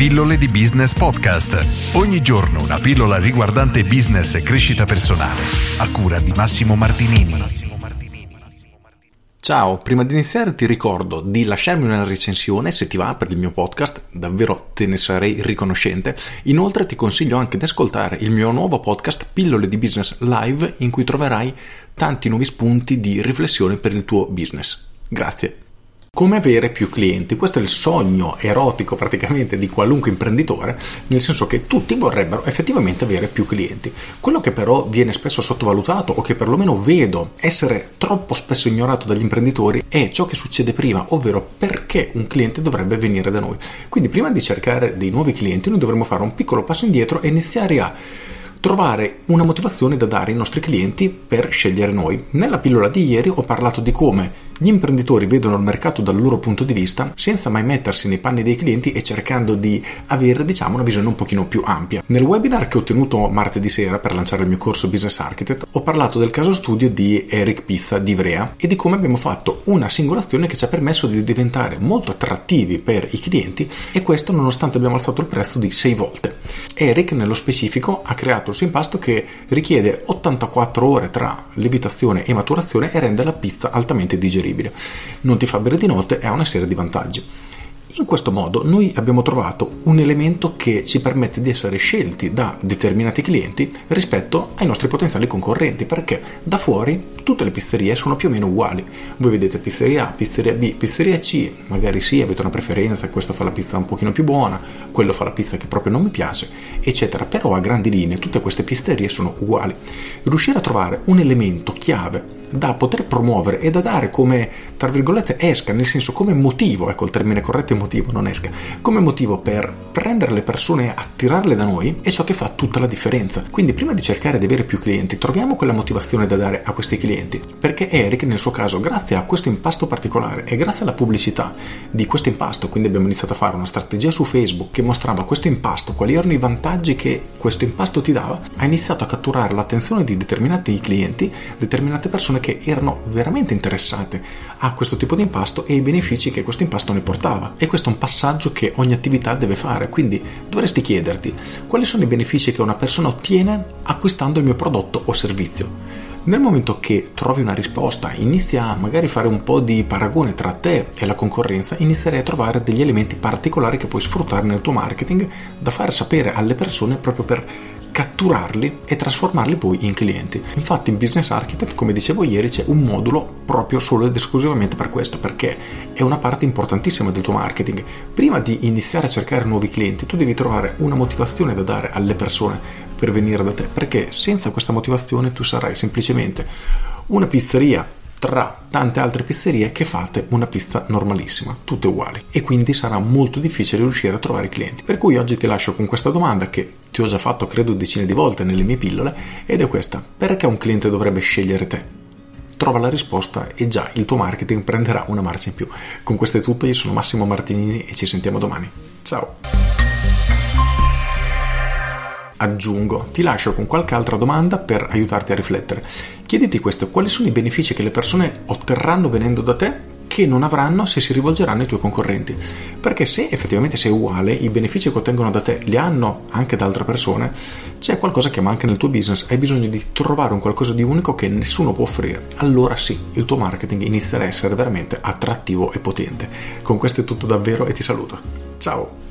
Pillole di Business Podcast. Ogni giorno una pillola riguardante business e crescita personale. A cura di Massimo Martinini. Ciao, prima di iniziare ti ricordo di lasciarmi una recensione se ti va per il mio podcast, davvero te ne sarei riconoscente. Inoltre ti consiglio anche di ascoltare il mio nuovo podcast Pillole di Business Live in cui troverai tanti nuovi spunti di riflessione per il tuo business. Grazie. Come avere più clienti? Questo è il sogno erotico praticamente di qualunque imprenditore, nel senso che tutti vorrebbero effettivamente avere più clienti. Quello che però viene spesso sottovalutato o che perlomeno vedo essere troppo spesso ignorato dagli imprenditori è ciò che succede prima, ovvero perché un cliente dovrebbe venire da noi. Quindi prima di cercare dei nuovi clienti noi dovremmo fare un piccolo passo indietro e iniziare a trovare una motivazione da dare ai nostri clienti per scegliere noi. Nella pillola di ieri ho parlato di come gli imprenditori vedono il mercato dal loro punto di vista senza mai mettersi nei panni dei clienti e cercando di avere diciamo una visione un pochino più ampia. Nel webinar che ho tenuto martedì sera per lanciare il mio corso Business Architect ho parlato del caso studio di Eric Pizza di Ivrea e di come abbiamo fatto una singolazione che ci ha permesso di diventare molto attrattivi per i clienti e questo nonostante abbiamo alzato il prezzo di 6 volte. Eric nello specifico ha creato il suo impasto che richiede 84 ore tra lievitazione e maturazione e rende la pizza altamente digeribile sostenibile, non ti fa bere di notte e ha una serie di vantaggi. In questo modo noi abbiamo trovato un elemento che ci permette di essere scelti da determinati clienti rispetto ai nostri potenziali concorrenti, perché da fuori tutte le pizzerie sono più o meno uguali. Voi vedete pizzeria A, pizzeria B, pizzeria C, magari sì, avete una preferenza, questo fa la pizza un pochino più buona, quello fa la pizza che proprio non mi piace, eccetera. Però a grandi linee tutte queste pizzerie sono uguali. Riuscire a trovare un elemento chiave da poter promuovere e da dare come, tra virgolette, esca, nel senso come motivo, ecco il termine corretto è motivo, non esca, come motivo per prendere le persone e attirarle da noi è ciò che fa tutta la differenza. Quindi prima di cercare di avere più clienti, troviamo quella motivazione da dare a questi clienti, perché Eric nel suo caso, grazie a questo impasto particolare e grazie alla pubblicità di questo impasto, quindi abbiamo iniziato a fare una strategia su Facebook che mostrava questo impasto, quali erano i vantaggi che questo impasto ti dava, ha iniziato a catturare l'attenzione di determinati clienti, determinate che erano veramente interessate a questo tipo di impasto e ai benefici che questo impasto ne portava. E questo è un passaggio che ogni attività deve fare, quindi dovresti chiederti quali sono i benefici che una persona ottiene acquistando il mio prodotto o servizio. Nel momento che trovi una risposta, inizia a magari fare un po' di paragone tra te e la concorrenza, inizierai a trovare degli elementi particolari che puoi sfruttare nel tuo marketing da far sapere alle persone proprio per catturarli e trasformarli poi in clienti. Infatti in Business Architect, come dicevo ieri, c'è un modulo proprio solo ed esclusivamente per questo, perché è una parte importantissima del tuo marketing. Prima di iniziare a cercare nuovi clienti, tu devi trovare una motivazione da dare alle persone per venire da te, perché senza questa motivazione tu sarai semplicemente una pizzeria tra tante altre pizzerie che fate una pizza normalissima, tutte uguali e quindi sarà molto difficile riuscire a trovare clienti. Per cui oggi ti lascio con questa domanda che ti ho già fatto credo decine di volte nelle mie pillole ed è questa: perché un cliente dovrebbe scegliere te? Trova la risposta e già il tuo marketing prenderà una marcia in più. Con questo è tutto, io sono Massimo Martinini e ci sentiamo domani. Ciao! Aggiungo, ti lascio con qualche altra domanda per aiutarti a riflettere. Chiediti questo, quali sono i benefici che le persone otterranno venendo da te che non avranno se si rivolgeranno ai tuoi concorrenti. Perché se effettivamente sei uguale, i benefici che ottengono da te li hanno anche da altre persone, c'è qualcosa che manca nel tuo business, hai bisogno di trovare un qualcosa di unico che nessuno può offrire. Allora sì, il tuo marketing inizierà a essere veramente attrattivo e potente. Con questo è tutto davvero e ti saluto. Ciao!